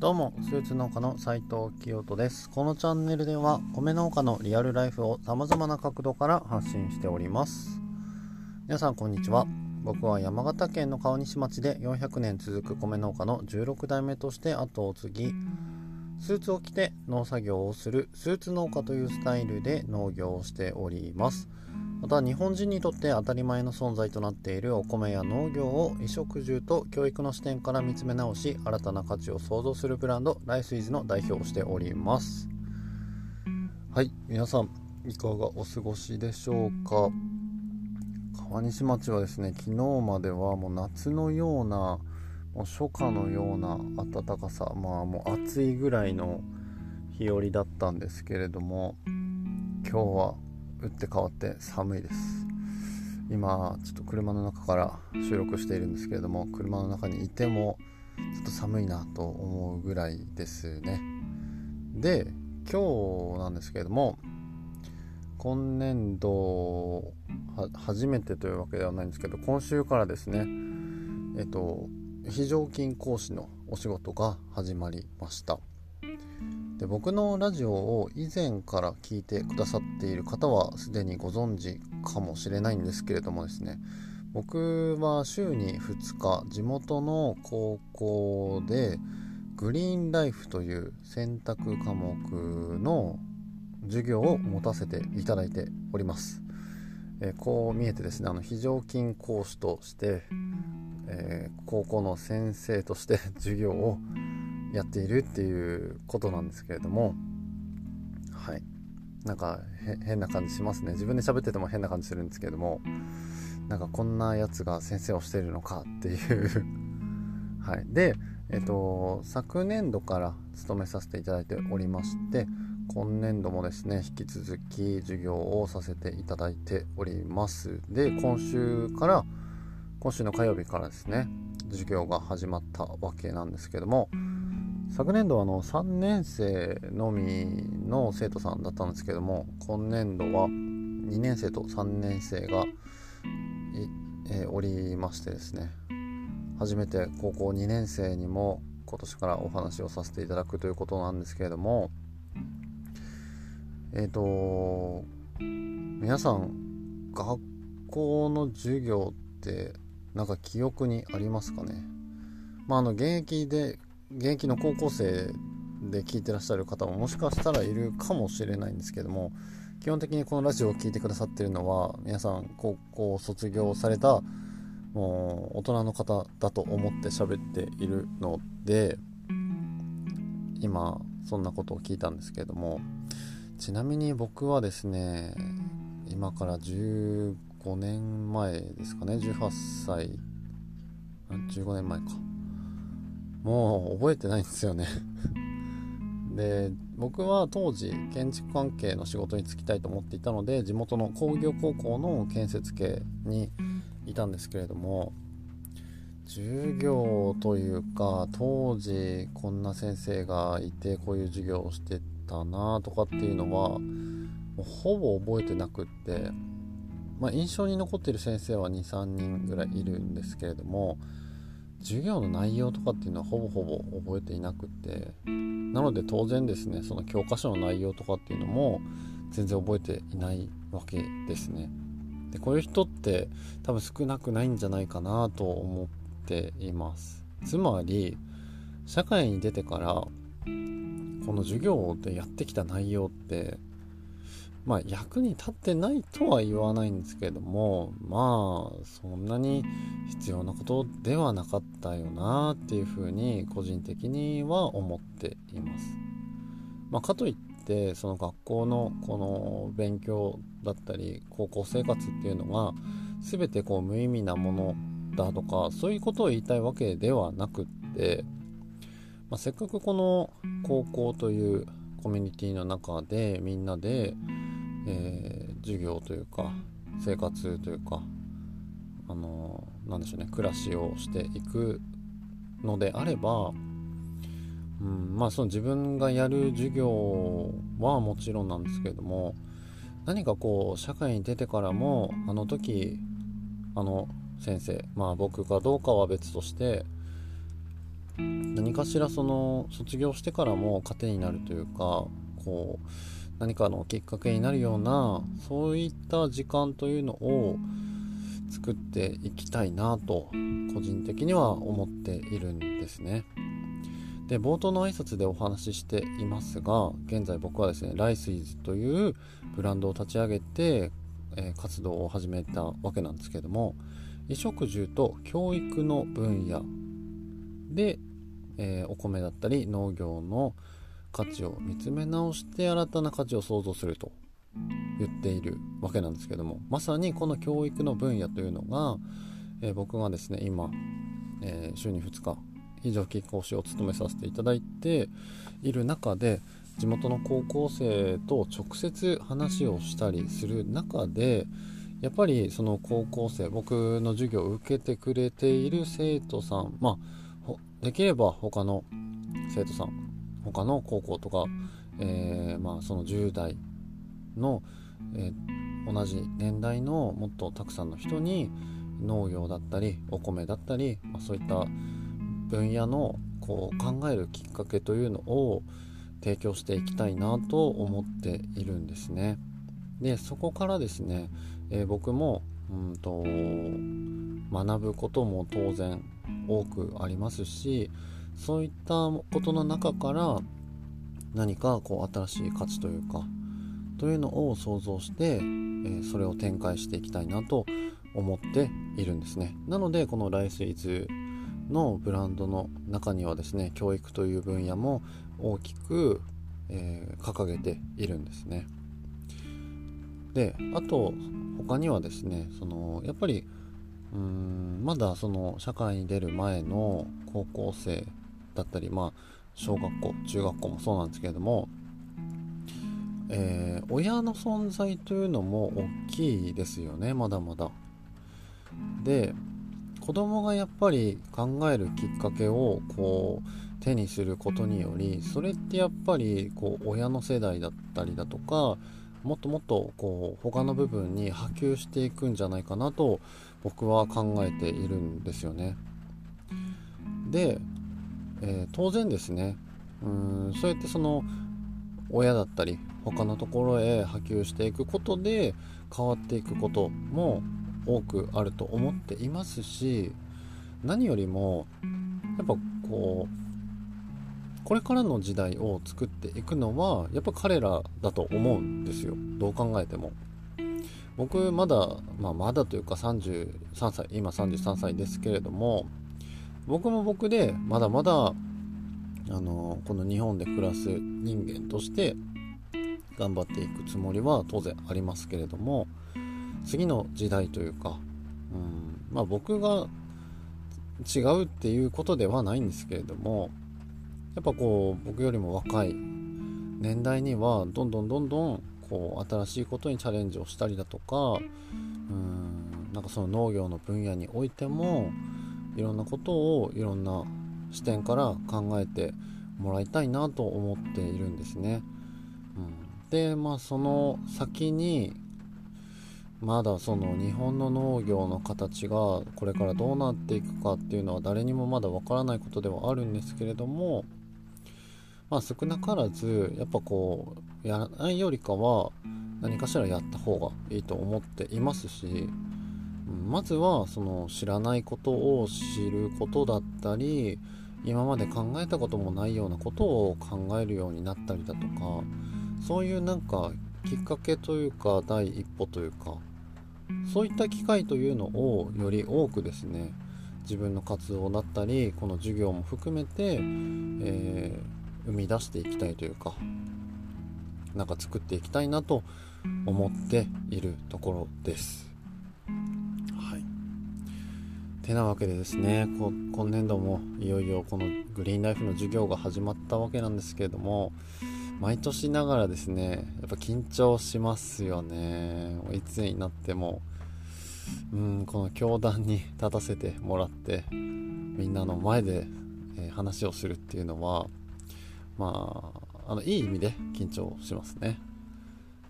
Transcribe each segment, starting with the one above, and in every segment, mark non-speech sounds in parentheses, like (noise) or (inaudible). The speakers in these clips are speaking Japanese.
どうもスーツ農家の斉藤清人です。このチャンネルでは米農家のリアルライフを様々な角度から発信しております。皆さんこんにちは。僕は山形県の川西町で400年続く米農家の16代目として後を継ぎスーツを着て農作業をするスーツ農家というスタイルで農業をしております。また日本人にとって当たり前の存在となっているお米や農業を衣食住と教育の視点から見つめ直し新たな価値を創造するブランドライスイズの代表をしております。はい皆さんいかがお過ごしでしょうか？川西町はですね昨日まではもう夏のようなもう初夏のような暖かさまあもう暑いぐらいの日和だったんですけれども今日は打って変わって寒いです。今ちょっと車の中から収録しているんですけれども車の中にいてもちょっと寒いなと思うぐらいですね。で今日なんですけれども今年度初めてというわけではないんですけど今週からですねえっと非常勤講師のお仕事が始まりました。で僕のラジオを以前から聞いてくださっている方はすでにご存知かもしれないんですけれどもですね僕は週に2日地元の高校でグリーンライフという選択科目の授業を持たせていただいております。えー、こう見えてですねあの非常勤講師として、えー、高校の先生として (laughs) 授業をやっているっていうことなんですけれどもはい。なんか変な感じしますね。自分で喋ってても変な感じするんですけれどもなんかこんなやつが先生をしているのかっていう。(laughs) はい。でえっと昨年度から勤めさせていただいておりまして今年度もですね引き続き授業をさせていただいております。で今週から今週の火曜日からですね授業が始まったわけなんですけども昨年度はあの3年生のみの生徒さんだったんですけども今年度は2年生と3年生がえおりましてですね初めて高校2年生にも今年からお話をさせていただくということなんですけれどもえっ、ー、と皆さん学校の授業ってなんか記憶にありますかね。まああの現役で現役の高校生で聞いてらっしゃる方ももしかしたらいるかもしれないんですけども基本的にこのラジオを聴いてくださってるのは皆さん高校を卒業されたもう大人の方だと思って喋っているので今そんなことを聞いたんですけれどもちなみに僕はですね今から15 5年前ですかね。18歳。15年前か。もう覚えてないんですよね。(laughs) で僕は当時建築関係の仕事に就きたいと思っていたので地元の工業高校の建設系にいたんですけれども授業というか当時こんな先生がいてこういう授業をしてたなとかっていうのはもうほぼ覚えてなくって、まあ、印象に残ってる先生は23人ぐらいいるんですけれども授業の内容とかっていうのはほぼほぼ覚えていなくてなので当然ですねその教科書の内容とかっていうのも全然覚えていないわけですね。でこういう人って多分少なくないんじゃないかなと思っています。つまり社会に出てからこの授業でやってきた内容ってまあ役に立ってないとは言わないんですけれどもまあそんなに必要なことではなかったよなっていうふうに個人的には思っています。まあ、かといってその学校のこの勉強だったり高校生活っていうのが全てこう無意味なものだとかそういうことを言いたいわけではなくって、まあ、せっかくこの高校というコミュニティの中でみんなでえー、授業というか生活というかあのなんでしょうね暮らしをしていくのであれば、うん、まあその自分がやる授業はもちろんなんですけれども何かこう社会に出てからもあの時あの先生まあ僕かどうかは別として何かしらその卒業してからも糧になるというかこう何かのきっかけになるようなそういった時間というのを作っていきたいなと個人的には思っているんですね。で冒頭の挨拶でお話ししていますが現在僕はですねライスイズというブランドを立ち上げて、えー、活動を始めたわけなんですけども衣食住と教育の分野で、えー、お米だったり農業の価値を見つめ直して新たな価値を創造すると言っているわけなんですけどもまさにこの教育の分野というのが、えー、僕がですね今、えー、週に2日非常勤講師を務めさせていただいている中で地元の高校生と直接話をしたりする中でやっぱりその高校生僕の授業を受けてくれている生徒さんまあできれば他の生徒さん他の高校とか、えー、まあその10代の、えー、同じ年代のもっとたくさんの人に農業だったりお米だったり、まあ、そういった分野のこう考えるきっかけというのを提供していきたいなと思っているんですね。でそこからですね、えー、僕もうんと学ぶことも当然多くありますしそういったことの中から何かこう新しい価値というかというのを想像して、えー、それを展開していきたいなと思っているんですね。なのでこのライスイズのブランドの中にはですね教育という分野も大きく、えー、掲げているんですね。であと他にはですねそのやっぱりうーんまだその社会に出る前の高校生だったりまあ小学校中学校もそうなんですけれども、えー、親の存在というのも大きいですよねまだまだで子供がやっぱり考えるきっかけをこう手にすることによりそれってやっぱりこう親の世代だったりだとかもっともっとこう他の部分に波及していくんじゃないかなと僕は考えているんですよね。で、えー、当然ですね。うんそうやってその親だったり他のところへ波及していくことで変わっていくことも多くあると思っていますし何よりもやっぱこうこれからの時代を作っていくのはやっぱ彼らだと思うんですよ。どう考えても。僕まだ、まあ、まだというか33歳今33歳ですけれども僕も僕でまだまだあのこの日本で暮らす人間として頑張っていくつもりは当然ありますけれども次の時代というか、うんまあ、僕が違うっていうことではないんですけれどもやっぱこう僕よりも若い年代にはどんどんどんどんこう新しいことにチャレンジをしたりだとかうんなんかその農業の分野においてもいろんなことをいろんな視点から考えてもらいたいなと思っているんですね。うん、でまあその先にまだその日本の農業の形がこれからどうなっていくかっていうのは誰にもまだわからないことではあるんですけれどもまあ少なからずやっぱこうやらないよりかは何かしらやった方がいいと思っていますしまずはその知らないことを知ることだったり今まで考えたこともないようなことを考えるようになったりだとかそういうなんかきっかけというか第一歩というかそういった機会というのをより多くですね自分の活動だったりこの授業も含めて、えー、生み出していきたいというかなんか作っていきたいなと思っているところです。てなわけでですね今年度もいよいよこのグリーンライフの授業が始まったわけなんですけれども毎年ながらですねやっぱ緊張しますよね。いつになっても。うんこの教壇に立たせてもらってみんなの前で、えー、話をするっていうのはまああのいい意味で緊張しますね。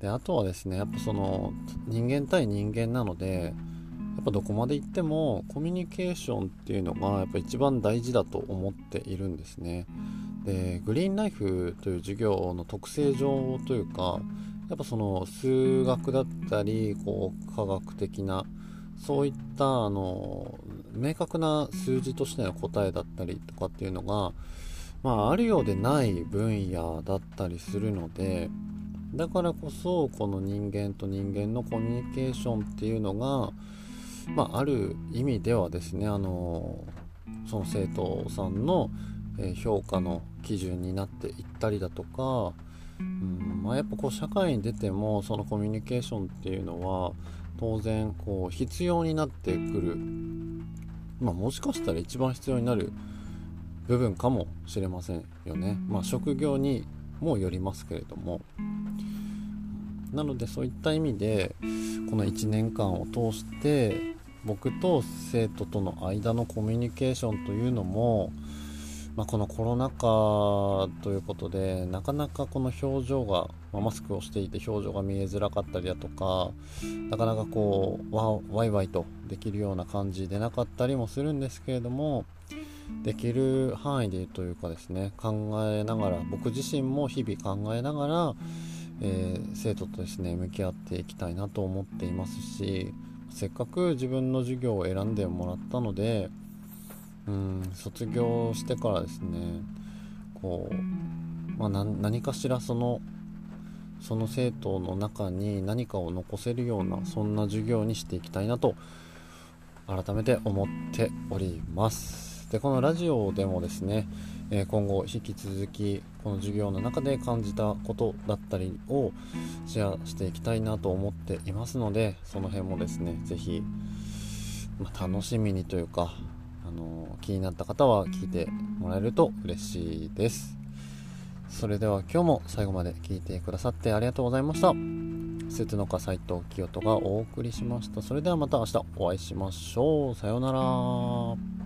であとはですねやっぱその人間対人間なのでやっぱどこまで行ってもコミュニケーションっていうのがやっぱ一番大事だと思っているんですね。でグリーンライフという授業の特性上というかやっぱその数学だったりこう科学的なそういったあの明確な数字としての答えだったりとかっていうのが、まあ、あるようでない分野だったりするのでだからこそこの人間と人間のコミュニケーションっていうのが、まあ、ある意味ではですねあのその生徒さんの評価の基準になっていったりだとか、うんまあ、やっぱこう社会に出てもそのコミュニケーションっていうのは当然こう必要になってくる、まあ、もしかしたら一番必要になる部分かもしれませんよね。まあ、職業にもよりますけれどもなのでそういった意味でこの1年間を通して僕と生徒との間のコミュニケーションというのも、まあ、このコロナ禍ということでなかなかこの表情が、まあ、マスクをしていて表情が見えづらかったりだとかなかなかこうわワイワイとできるような感じでなかったりもするんですけれどもできる範囲でというかですね考えながら僕自身も日々考えながら、えー、生徒とですね向き合っていきたいなと思っていますしせっかく自分の授業を選んでもらったのでうん卒業してからですねこう、まあ、何かしらそのその生徒の中に何かを残せるようなそんな授業にしていきたいなと改めて思っております。でこのラジオでもですね、え今後引き続きこの授業の中で感じたことだったりをシェアしていきたいなと思っていますのでその辺もですね是非、まあ、楽しみにというか、あの気になった方は聞いてもらえると嬉しいです。それでは今日も最後まで聞いてくださってありがとうございました。節の家斉藤清人がお送りしました。それではまた明日お会いしましょう。さようなら。